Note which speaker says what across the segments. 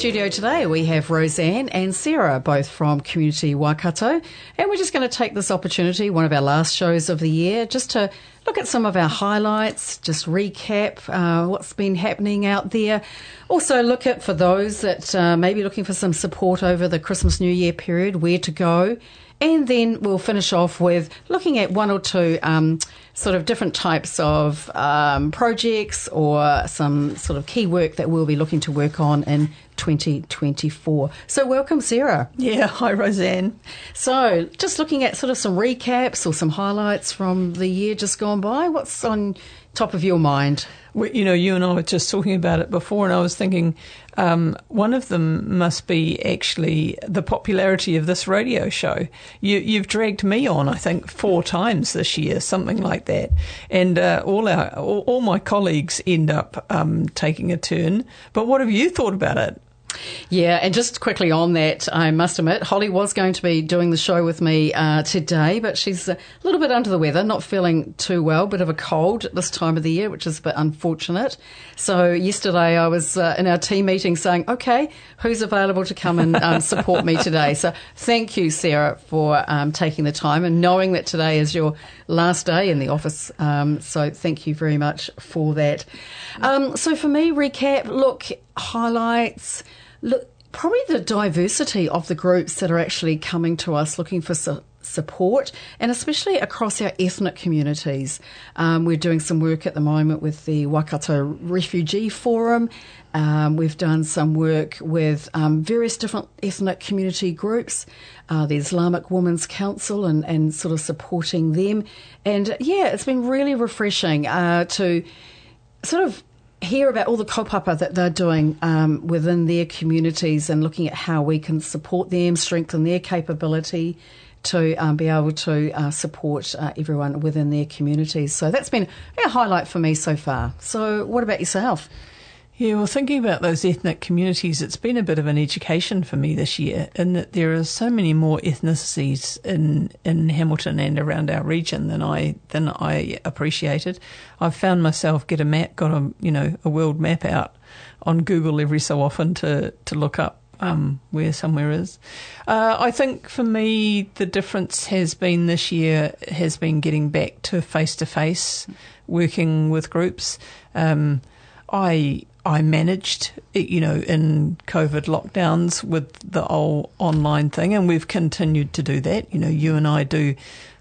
Speaker 1: studio today, we have Roseanne and Sarah, both from Community Waikato. And we're just going to take this opportunity, one of our last shows of the year, just to look at some of our highlights, just recap uh, what's been happening out there. Also, look at for those that uh, may be looking for some support over the Christmas New Year period, where to go. And then we'll finish off with looking at one or two um, sort of different types of um, projects or some sort of key work that we'll be looking to work on in 2024. So, welcome, Sarah.
Speaker 2: Yeah, hi Roseanne.
Speaker 1: So, just looking at sort of some recaps or some highlights from the year just gone by. What's on top of your mind?
Speaker 2: We, you know, you and I were just talking about it before, and I was thinking um, one of them must be actually the popularity of this radio show. You, you've dragged me on, I think, four times this year, something like that, and uh, all our all, all my colleagues end up um, taking a turn. But what have you thought about it?
Speaker 1: Yeah, and just quickly on that, I must admit, Holly was going to be doing the show with me uh, today, but she's a little bit under the weather, not feeling too well, bit of a cold at this time of the year, which is a bit unfortunate. So yesterday I was uh, in our team meeting saying, okay, who's available to come and um, support me today? So thank you, Sarah, for um, taking the time and knowing that today is your last day in the office. Um, so thank you very much for that. Um, so for me, recap, look, highlights. Look, probably the diversity of the groups that are actually coming to us looking for su- support, and especially across our ethnic communities. Um, we're doing some work at the moment with the Waikato Refugee Forum. Um, we've done some work with um, various different ethnic community groups, uh, the Islamic Women's Council, and, and sort of supporting them. And yeah, it's been really refreshing uh, to sort of hear about all the kaupapa that they're doing um, within their communities and looking at how we can support them, strengthen their capability to um, be able to uh, support uh, everyone within their communities. So that's been a highlight for me so far. So, what about yourself?
Speaker 2: Yeah, well, thinking about those ethnic communities, it's been a bit of an education for me this year in that there are so many more ethnicities in in Hamilton and around our region than I than I appreciated. I've found myself get a map, got a you know a world map out on Google every so often to to look up um, where somewhere is. Uh, I think for me, the difference has been this year has been getting back to face to face working with groups. Um, I I managed, you know, in COVID lockdowns with the whole online thing, and we've continued to do that. You know, you and I do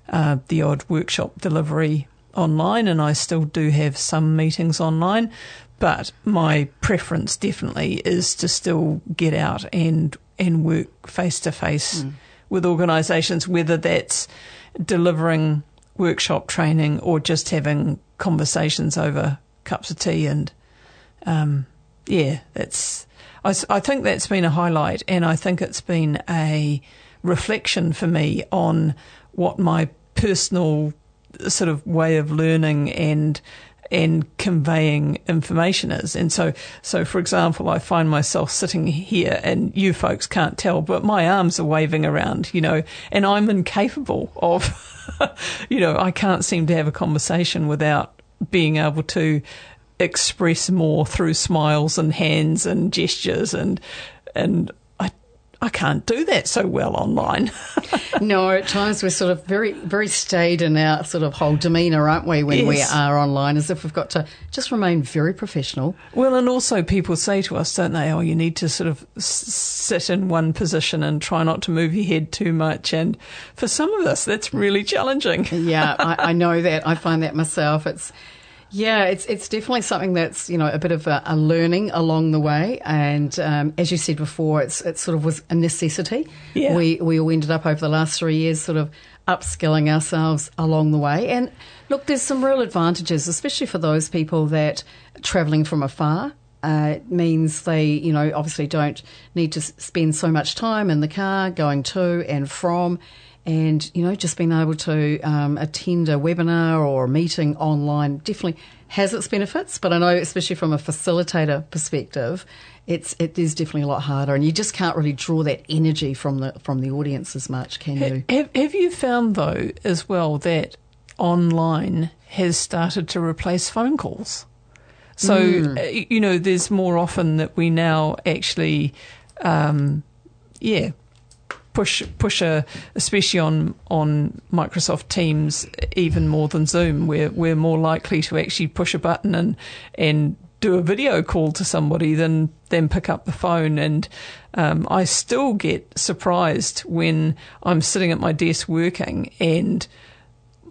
Speaker 2: uh, the odd workshop delivery online, and I still do have some meetings online. But my preference definitely is to still get out and and work face to face with organisations, whether that's delivering workshop training or just having conversations over cups of tea and um, yeah, that's. I, I, think that's been a highlight, and I think it's been a reflection for me on what my personal sort of way of learning and and conveying information is. And so, so for example, I find myself sitting here, and you folks can't tell, but my arms are waving around, you know, and I'm incapable of, you know, I can't seem to have a conversation without being able to express more through smiles and hands and gestures and and I I can't do that so well online.
Speaker 1: no, at times we're sort of very very staid in our sort of whole demeanour, aren't we, when yes. we are online, as if we've got to just remain very professional.
Speaker 2: Well, and also people say to us, don't they? Oh, you need to sort of s- sit in one position and try not to move your head too much. And for some of us, that's really challenging.
Speaker 1: yeah, I, I know that. I find that myself. It's yeah, it's it's definitely something that's you know a bit of a, a learning along the way, and um, as you said before, it's it sort of was a necessity.
Speaker 2: Yeah.
Speaker 1: We we all ended up over the last three years sort of upskilling ourselves along the way, and look, there's some real advantages, especially for those people that travelling from afar. Uh, it means they, you know, obviously don't need to spend so much time in the car going to and from. And, you know, just being able to um, attend a webinar or a meeting online definitely has its benefits. But I know, especially from a facilitator perspective, it's it is definitely a lot harder, and you just can't really draw that energy from the from the audience as much, can you?
Speaker 2: Have, have you found though as well that online has started to replace phone calls? So, mm. you know, there's more often that we now actually, um, yeah, push push a, especially on on Microsoft Teams, even more than Zoom. We're we're more likely to actually push a button and and do a video call to somebody than than pick up the phone. And um, I still get surprised when I'm sitting at my desk working and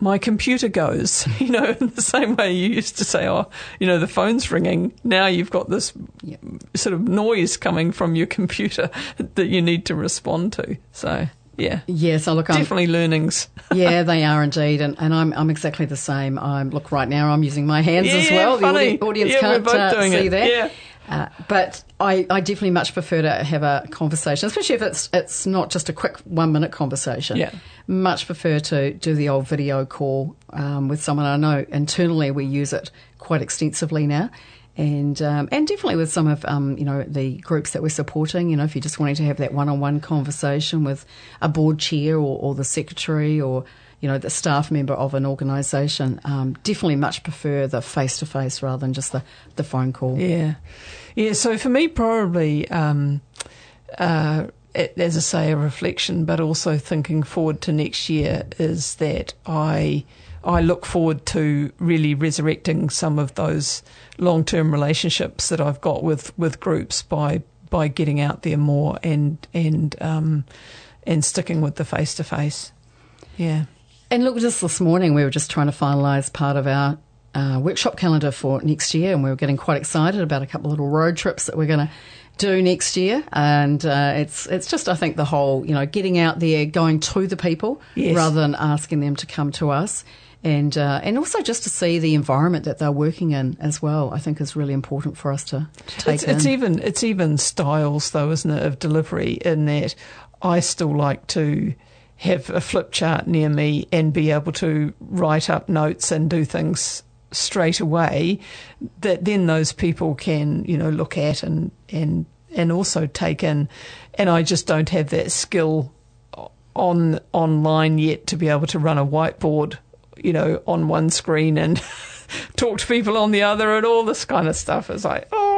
Speaker 2: my computer goes, you know, in the same way you used to say, oh, you know, the phone's ringing. Now you've got this yep. sort of noise coming from your computer that you need to respond to. So, yeah.
Speaker 1: Yes, I look.
Speaker 2: Definitely I'm, learnings.
Speaker 1: yeah, they are indeed, and, and I'm I'm exactly the same. I'm look right now. I'm using my hands
Speaker 2: yeah,
Speaker 1: as well.
Speaker 2: Funny.
Speaker 1: The audience
Speaker 2: yeah,
Speaker 1: can't uh, see
Speaker 2: it.
Speaker 1: that.
Speaker 2: Yeah.
Speaker 1: Uh, but I, I, definitely much prefer to have a conversation, especially if it's it's not just a quick one minute conversation.
Speaker 2: Yeah.
Speaker 1: Much prefer to do the old video call um, with someone. I know internally we use it quite extensively now. And um, and definitely with some of um, you know the groups that we're supporting, you know, if you're just wanting to have that one-on-one conversation with a board chair or, or the secretary or you know, the staff member of an organisation, um, definitely much prefer the face to face rather than just the, the phone call.
Speaker 2: Yeah. Yeah. So for me, probably, um, uh, as I say, a reflection, but also thinking forward to next year is that I. I look forward to really resurrecting some of those long term relationships that I've got with, with groups by by getting out there more and and um, and sticking with the face to face. Yeah.
Speaker 1: And look, just this morning we were just trying to finalise part of our uh, workshop calendar for next year, and we were getting quite excited about a couple of little road trips that we're going to do next year. And uh, it's it's just I think the whole you know getting out there, going to the people
Speaker 2: yes.
Speaker 1: rather than asking them to come to us. And uh, and also just to see the environment that they're working in as well, I think is really important for us to, to take.
Speaker 2: It's, it's even it's even styles though, isn't it, of delivery? In that I still like to have a flip chart near me and be able to write up notes and do things straight away that then those people can you know look at and and and also take in. And I just don't have that skill on online yet to be able to run a whiteboard you know on one screen and talk to people on the other and all this kind of stuff. Is like oh
Speaker 1: Oh,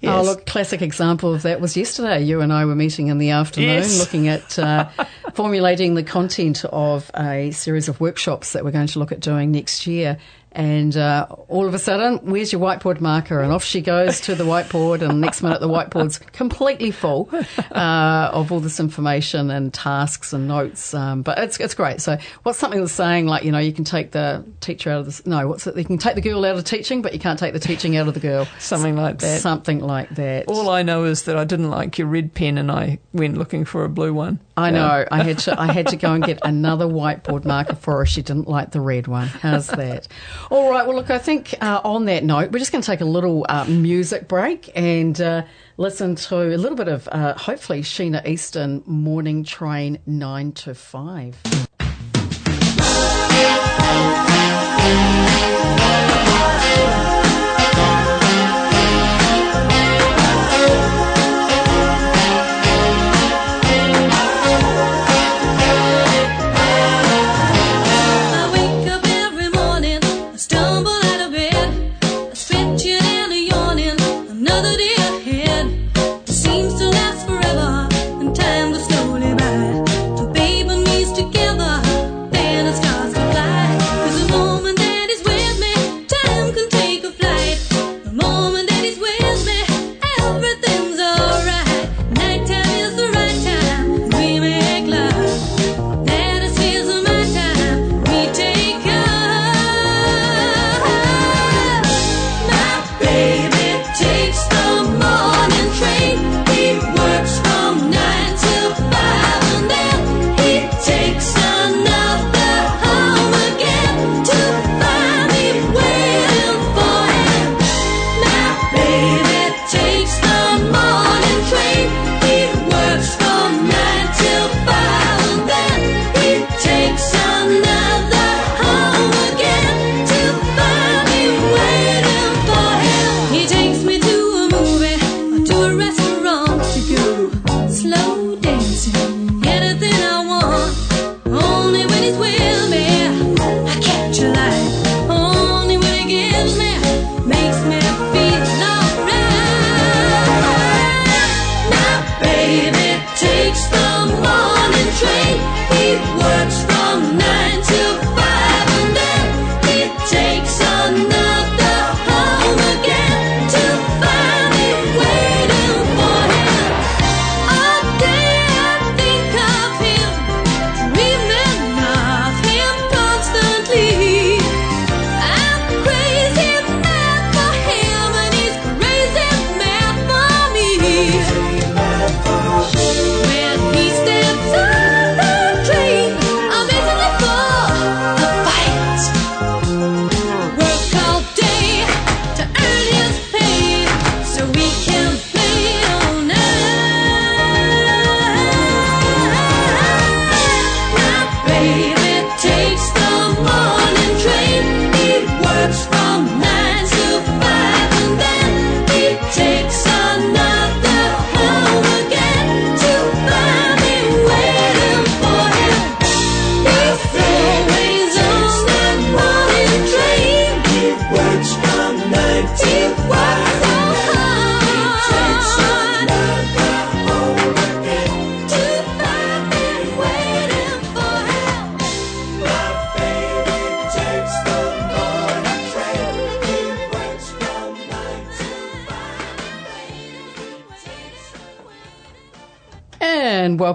Speaker 1: yes. Oh, look, classic example of that was yesterday. You and I were meeting in the afternoon
Speaker 2: yes.
Speaker 1: looking at uh, formulating the content of a series of workshops that we're going to look at doing next year. And uh, all of a sudden, where's your whiteboard marker? And off she goes to the whiteboard, and the next minute, the whiteboard's completely full uh, of all this information and tasks and notes. Um, but it's it's great. So, what's something that's saying like you know you can take the teacher out of the no, what's it? You can take the girl out of teaching, but you can't take the teaching out of the girl.
Speaker 2: Something like that.
Speaker 1: Something like that.
Speaker 2: All I know is that I didn't like your red pen, and I went looking for a blue one.
Speaker 1: I know. I had to I had to go and get another whiteboard marker for her. She didn't like the red one. How's that? All right. Well, look, I think uh, on that note, we're just going to take a little uh, music break and uh, listen to a little bit of uh, hopefully Sheena Easton Morning Train 9 to 5.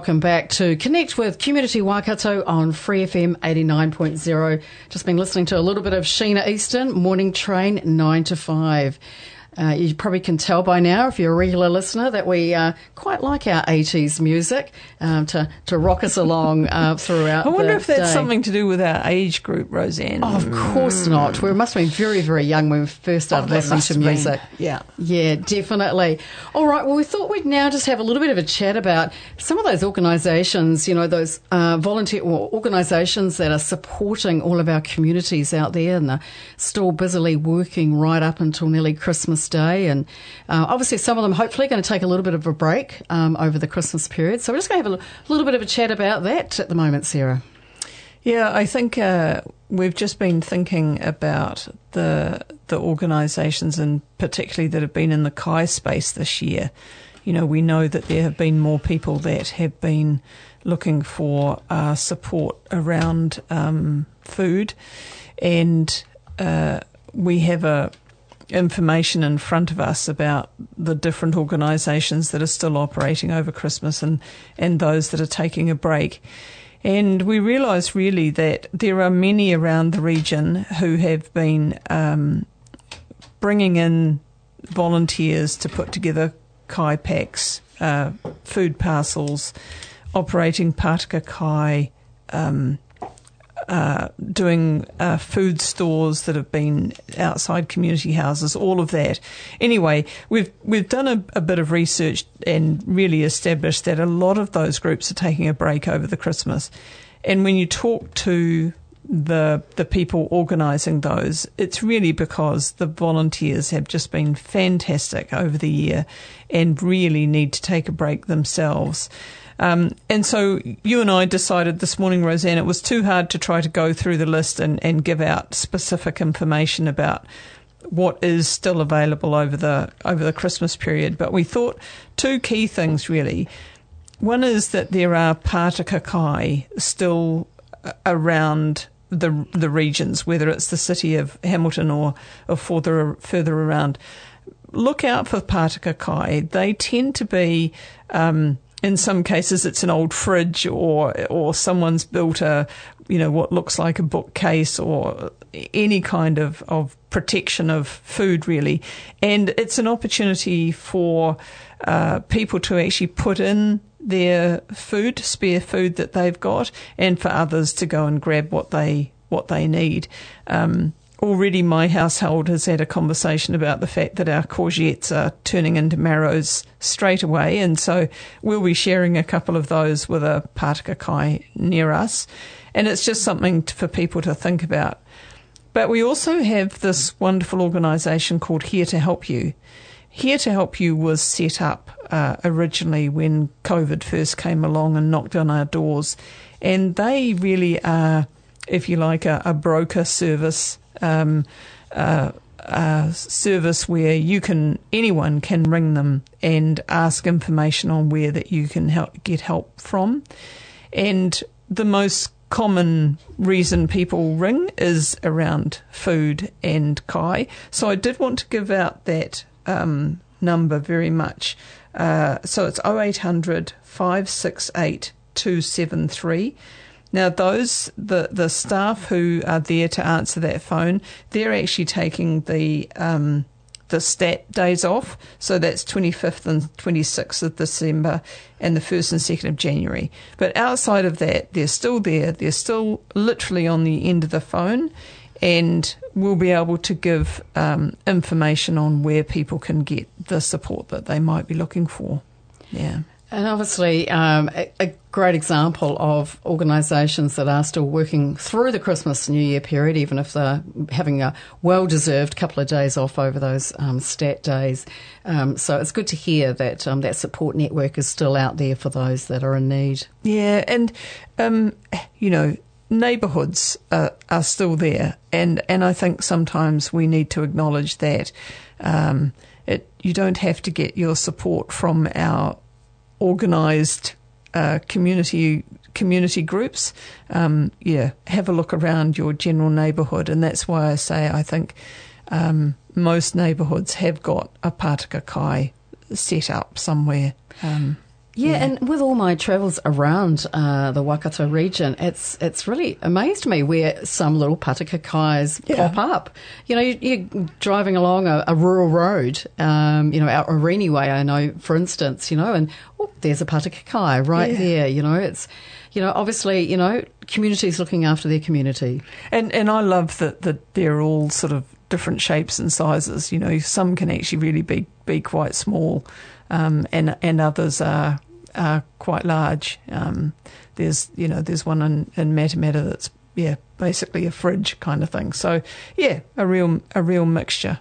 Speaker 1: Welcome back to Connect with Community Waikato on Free FM 89.0. Just been listening to a little bit of Sheena Easton, Morning Train 9 to 5. Uh, you probably can tell by now, if you're a regular listener, that we uh, quite like our 80s music um, to, to rock us along uh, throughout
Speaker 2: I wonder if that's
Speaker 1: day.
Speaker 2: something to do with our age group, Roseanne.
Speaker 1: Oh, of course not. We must have been very, very young when we first started
Speaker 2: Oh,
Speaker 1: listening to
Speaker 2: have been.
Speaker 1: music.
Speaker 2: Yeah.
Speaker 1: Yeah, definitely. All right. Well, we thought we'd now just have a little bit of a chat about some of those organisations, you know, those uh, volunteer or organisations that are supporting all of our communities out there and are still busily working right up until nearly Christmas Day. And uh, obviously, some of them hopefully going to take a little bit of a break um, over the Christmas period. So we're just going to have a little bit of a chat about that at the moment, Sarah.
Speaker 2: Yeah, I think uh, we've just been thinking about the the organisations and particularly that have been in the Kai space this year. You know, we know that there have been more people that have been looking for uh, support around um, food, and uh, we have a information in front of us about the different organisations that are still operating over Christmas and and those that are taking a break. And we realise really that there are many around the region who have been um, bringing in volunteers to put together kai packs, uh, food parcels, operating Pataka Kai, um, uh, doing uh, food stores that have been outside community houses, all of that. Anyway, we've we've done a, a bit of research and really established that a lot of those groups are taking a break over the Christmas. And when you talk to the the people organising those, it's really because the volunteers have just been fantastic over the year and really need to take a break themselves. Um, and so you and I decided this morning, Roseanne, it was too hard to try to go through the list and, and give out specific information about what is still available over the over the Christmas period. But we thought two key things really. One is that there are Pātaka Kai still uh, around the the regions, whether it's the city of Hamilton or, or further further around. Look out for Pātaka Kai. They tend to be um, in some cases it's an old fridge or or someone's built a you know what looks like a bookcase or any kind of, of protection of food really. And it's an opportunity for uh, people to actually put in their food spare food that they've got and for others to go and grab what they what they need. Um, already my household has had a conversation about the fact that our courgettes are turning into marrows straight away, and so we'll be sharing a couple of those with a Pātaka Kai near us. And it's just something for people to think about. But we also have this wonderful organisation called Here to Help You. Here to Help You was set up uh, originally when COVID first came along and knocked on our doors. And they really are, if you like, a, a broker service um, uh, uh, service where you can anyone can ring them and ask information on where that you can help get help from, and the most common reason people ring is around food and kai. So I did want to give out that um, number very much. Uh, so it's 0800 568 273. Now, those the the staff who are there to answer that phone, they're actually taking the um, the stat days off. So that's 25th and 26th of December and the 1st and 2nd of January. But outside of that, they're still there. They're still literally on the end of the phone and we'll be able to give um, information on where people can get the support that they might be looking for. Yeah.
Speaker 1: And obviously, um, a, a great example of organisations that are still working through the Christmas New Year period, even if they're having a well deserved couple of days off over those um, stat days. Um, so it's good to hear that um, that support network is still out there for those that are in need.
Speaker 2: Yeah, and um, you know, neighbourhoods are, are still there, and and I think sometimes we need to acknowledge that um, it you don't have to get your support from our organised uh, community community groups. Um, yeah, have a look around your general neighbourhood, and that's why I say I think um, most neighbourhoods have got a Pātaka Kai set up somewhere. Um,
Speaker 1: Yeah, and with all my travels around uh, the Waikato region, it's it's really amazed me where some little patakakais
Speaker 2: Yeah.
Speaker 1: pop up. You know, you, you're driving along a, a rural road, um, you know, out Arini Way, I know, for instance, you know, and oh, there's a patakakai right
Speaker 2: Yeah.
Speaker 1: there, you know, it's, you know, obviously, you know, communities looking after their community.
Speaker 2: And and I love that that they're all sort of different shapes and sizes. You know, some can actually really be be quite small, um, and and others are are quite large. Um, there's you know there's one in in Matamata that's yeah basically a fridge kind of thing. So yeah, a real a real mixture.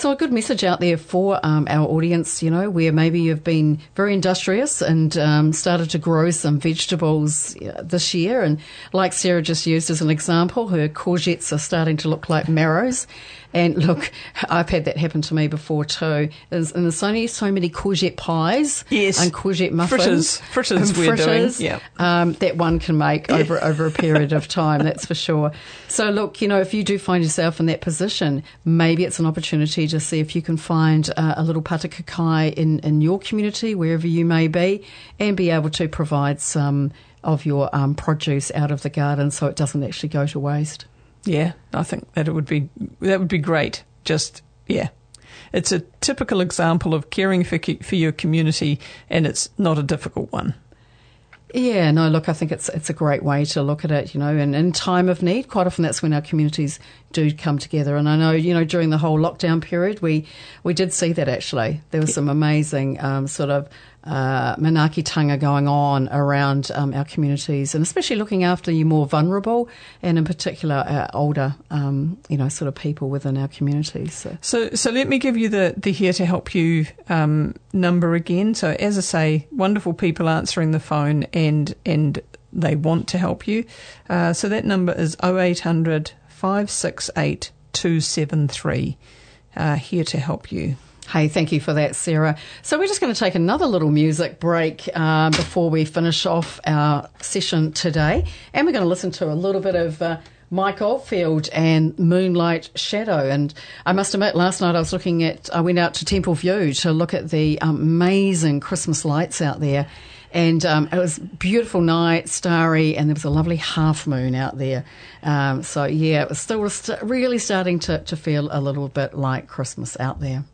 Speaker 1: So, a good message out there for um, our audience, you know, where maybe you've been very industrious and um, started to grow some vegetables this year. And like Sarah just used as an example, her courgettes are starting to look like marrows. And look, I've had that happen to me before too. And there's only so many courgette pies
Speaker 2: Yes.
Speaker 1: and courgette muffins.
Speaker 2: Fritters. Fritters
Speaker 1: and
Speaker 2: we're doing, yeah.
Speaker 1: um, that one can make over over a period of time. That's for sure. So look, you know, if you do find yourself in that position, maybe it's an opportunity to see if you can find uh, a little patakakai in in your community, wherever you may be, and be able to provide some of your um, produce out of the garden, so it doesn't actually go to waste.
Speaker 2: Yeah, I think that it would be that would be great. Just yeah, it's a typical example of caring for for your community, and it's not a difficult one.
Speaker 1: Yeah, no, look, I think it's it's a great way to look at it, you know, and in time of need, quite often that's when our communities do come together. And I know, you know, during the whole lockdown period, we we did see that actually. There was some amazing um, sort of uh, manaakitanga going on around um, our communities, and especially looking after you more vulnerable, and in particular, our older, um, you know, sort of people within our communities. So.
Speaker 2: So, so let me give you the, the here to help you um, number again. So, as I say, wonderful people answering the phone and and they want to help you. Uh, so that number is 0800 568 273. Uh, here to help you.
Speaker 1: Hey, thank you for that, Sarah. So we're just going to take another little music break um, before we finish off our session today, and we're going to listen to a little bit of. Uh, Mike Oldfield and Moonlight Shadow. And I must admit, last night I was looking at, I went out to Temple View to look at the amazing Christmas lights out there. And um, it was beautiful night, starry, and there was a lovely half moon out there. Um, so, yeah, it was still st- really starting to, to feel a little bit like Christmas out there.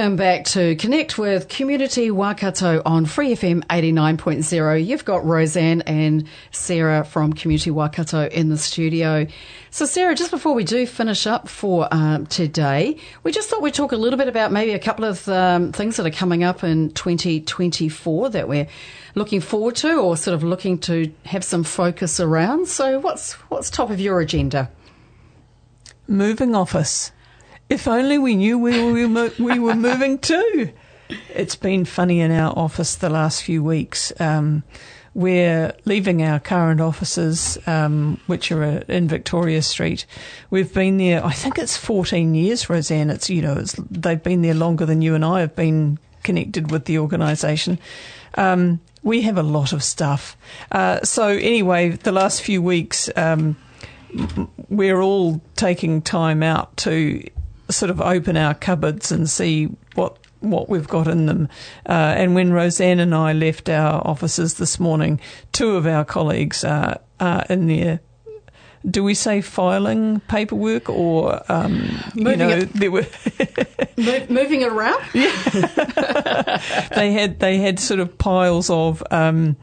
Speaker 1: Welcome back to Connect with Community Waikato on Free FM 89.0. You've got Roseanne and Sarah from Community Waikato in the studio. So, Sarah, just before we do finish up for um, today, we just thought we'd talk a little bit about maybe a couple of um, things that are coming up in 2024 that we're looking forward to or sort of looking to have some focus around. So, what's, what's top of your agenda?
Speaker 2: Moving office. If only we knew we were, we were moving too. It's been funny in our office the last few weeks. Um, we're leaving our current offices, um, which are uh, in Victoria Street. We've been there, I think it's 14 years, Roseanne. It's, you know, it's, they've been there longer than you and I have been connected with the organisation. Um, we have a lot of stuff. Uh, so anyway, the last few weeks, um, we're all taking time out to sort of open our cupboards and see what what we've got in them. Uh, and when Roseanne and I left our offices this morning, two of our colleagues are, are in there. Do we say filing paperwork or, um, you
Speaker 1: Moving
Speaker 2: know,
Speaker 1: it.
Speaker 2: there were
Speaker 1: Mo- moving it around? Yeah.
Speaker 2: they had they had sort of piles of um,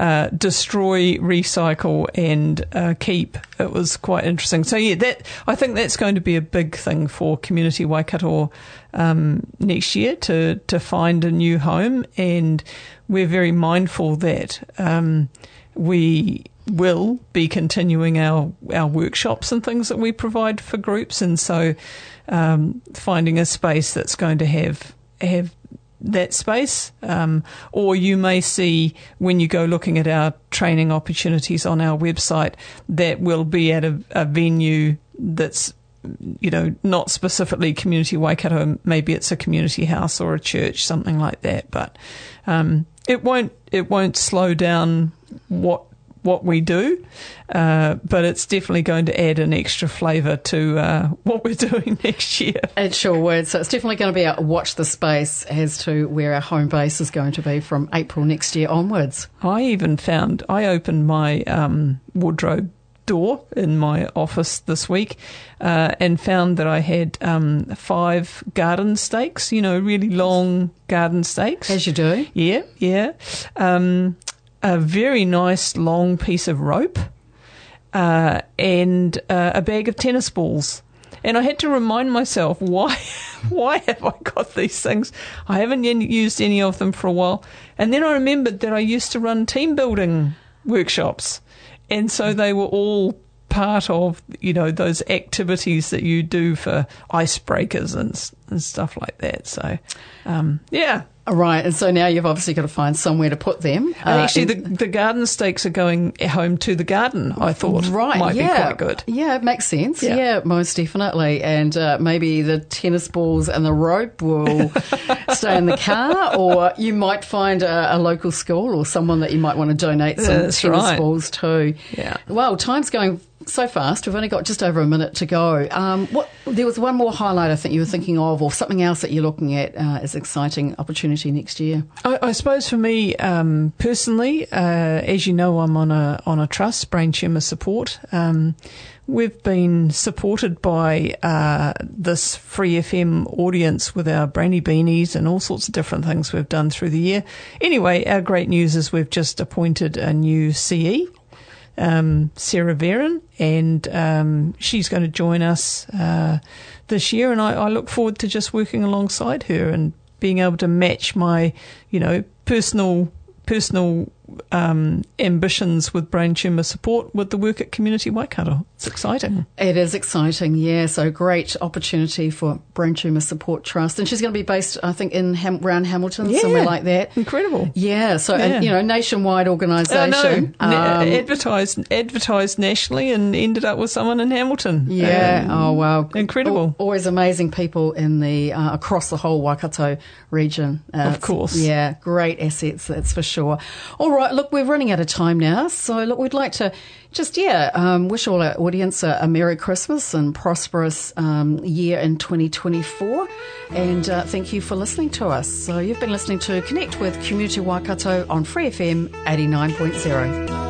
Speaker 2: uh, destroy, recycle, and uh, keep. It was quite interesting. So yeah, that I think that's going to be a big thing for community Waikato um, next year to to find a new home, and we're very mindful that um, we will be continuing our our workshops and things that we provide for groups, and so um, finding a space that's going to have have that space, um, or you may see when you go looking at our training opportunities on our website that will be at a, a venue that's you know not specifically community Waikato. Maybe it's a community house or a church, something like that. But um, it won't it won't slow down what what we do, uh, but it's definitely going to add an extra flavour to uh, what we're doing next year.
Speaker 1: It sure would. So it's definitely going to be a watch the space as to where our home base is going to be from April next year onwards.
Speaker 2: I even found I opened my um, wardrobe door in my office this week uh, and found that I had um, five garden stakes. You know, really long garden stakes.
Speaker 1: As you do.
Speaker 2: Yeah, yeah. Um, a very nice long piece of rope uh, and uh, a bag of tennis balls. And I had to remind myself why why have I got these things? I haven't used any of them for a while. And then I remembered that I used to run team building workshops. And so they were all part of, you know, those activities that you do for icebreakers and, and stuff like that. So, um, yeah.
Speaker 1: Right. And so now you've obviously got to find somewhere to put them.
Speaker 2: And
Speaker 1: Uh,
Speaker 2: actually, the, the garden stakes are going home to the garden. I thought
Speaker 1: Right,
Speaker 2: might
Speaker 1: yeah.
Speaker 2: be quite good.
Speaker 1: Yeah, it makes sense.
Speaker 2: Yeah.
Speaker 1: Yeah, most definitely. And uh, maybe the tennis balls and the rope will stay in the car, or you might find a, a local school or someone that you might want to donate some
Speaker 2: That's
Speaker 1: tennis
Speaker 2: right.
Speaker 1: balls to.
Speaker 2: Yeah.
Speaker 1: Well, time's going so fast. We've only got just over a minute to go. Um, what there was one more highlight I think you were thinking of, or something else that you're looking at uh, as exciting opportunity next year.
Speaker 2: I, I suppose for me um, personally, uh, as you know, I'm on a on a trust, brain tumour support. Um, we've been supported by uh, this free FM audience with our brainy beanies and all sorts of different things we've done through the year. Anyway, our great news is we've just appointed a new CE. Um, Sarah Veron, and um, she's going to join us uh, this year. And I, I look forward to just working alongside her and being able to match my, you know, personal personal um, ambitions with brain tumour support with the work at Community Waikato. It's exciting.
Speaker 1: It is exciting, yeah. So great opportunity for Brain Tumour Support Trust, and she's going to be based, I think, in Ham- around Hamilton, somewhere like that.
Speaker 2: Incredible.
Speaker 1: Yeah, so
Speaker 2: Yeah.
Speaker 1: And, you know, nationwide organisation.
Speaker 2: Na-
Speaker 1: Um,
Speaker 2: advertised advertised nationally and ended up with someone in Hamilton.
Speaker 1: yeah.
Speaker 2: Um,
Speaker 1: oh wow.
Speaker 2: incredible.
Speaker 1: Al- always amazing people in the uh, across the whole Waikato region. Uh,
Speaker 2: Of course.
Speaker 1: Yeah, great assets. That's for sure. All right. Look, we're running out of time now, so look, we'd like to just yeah um, wish all our audience a, a merry Christmas and prosperous um, year in 2024, and uh, thank you for listening to us. So you've been listening to Connect with Community Waikato on Free FM 89.0.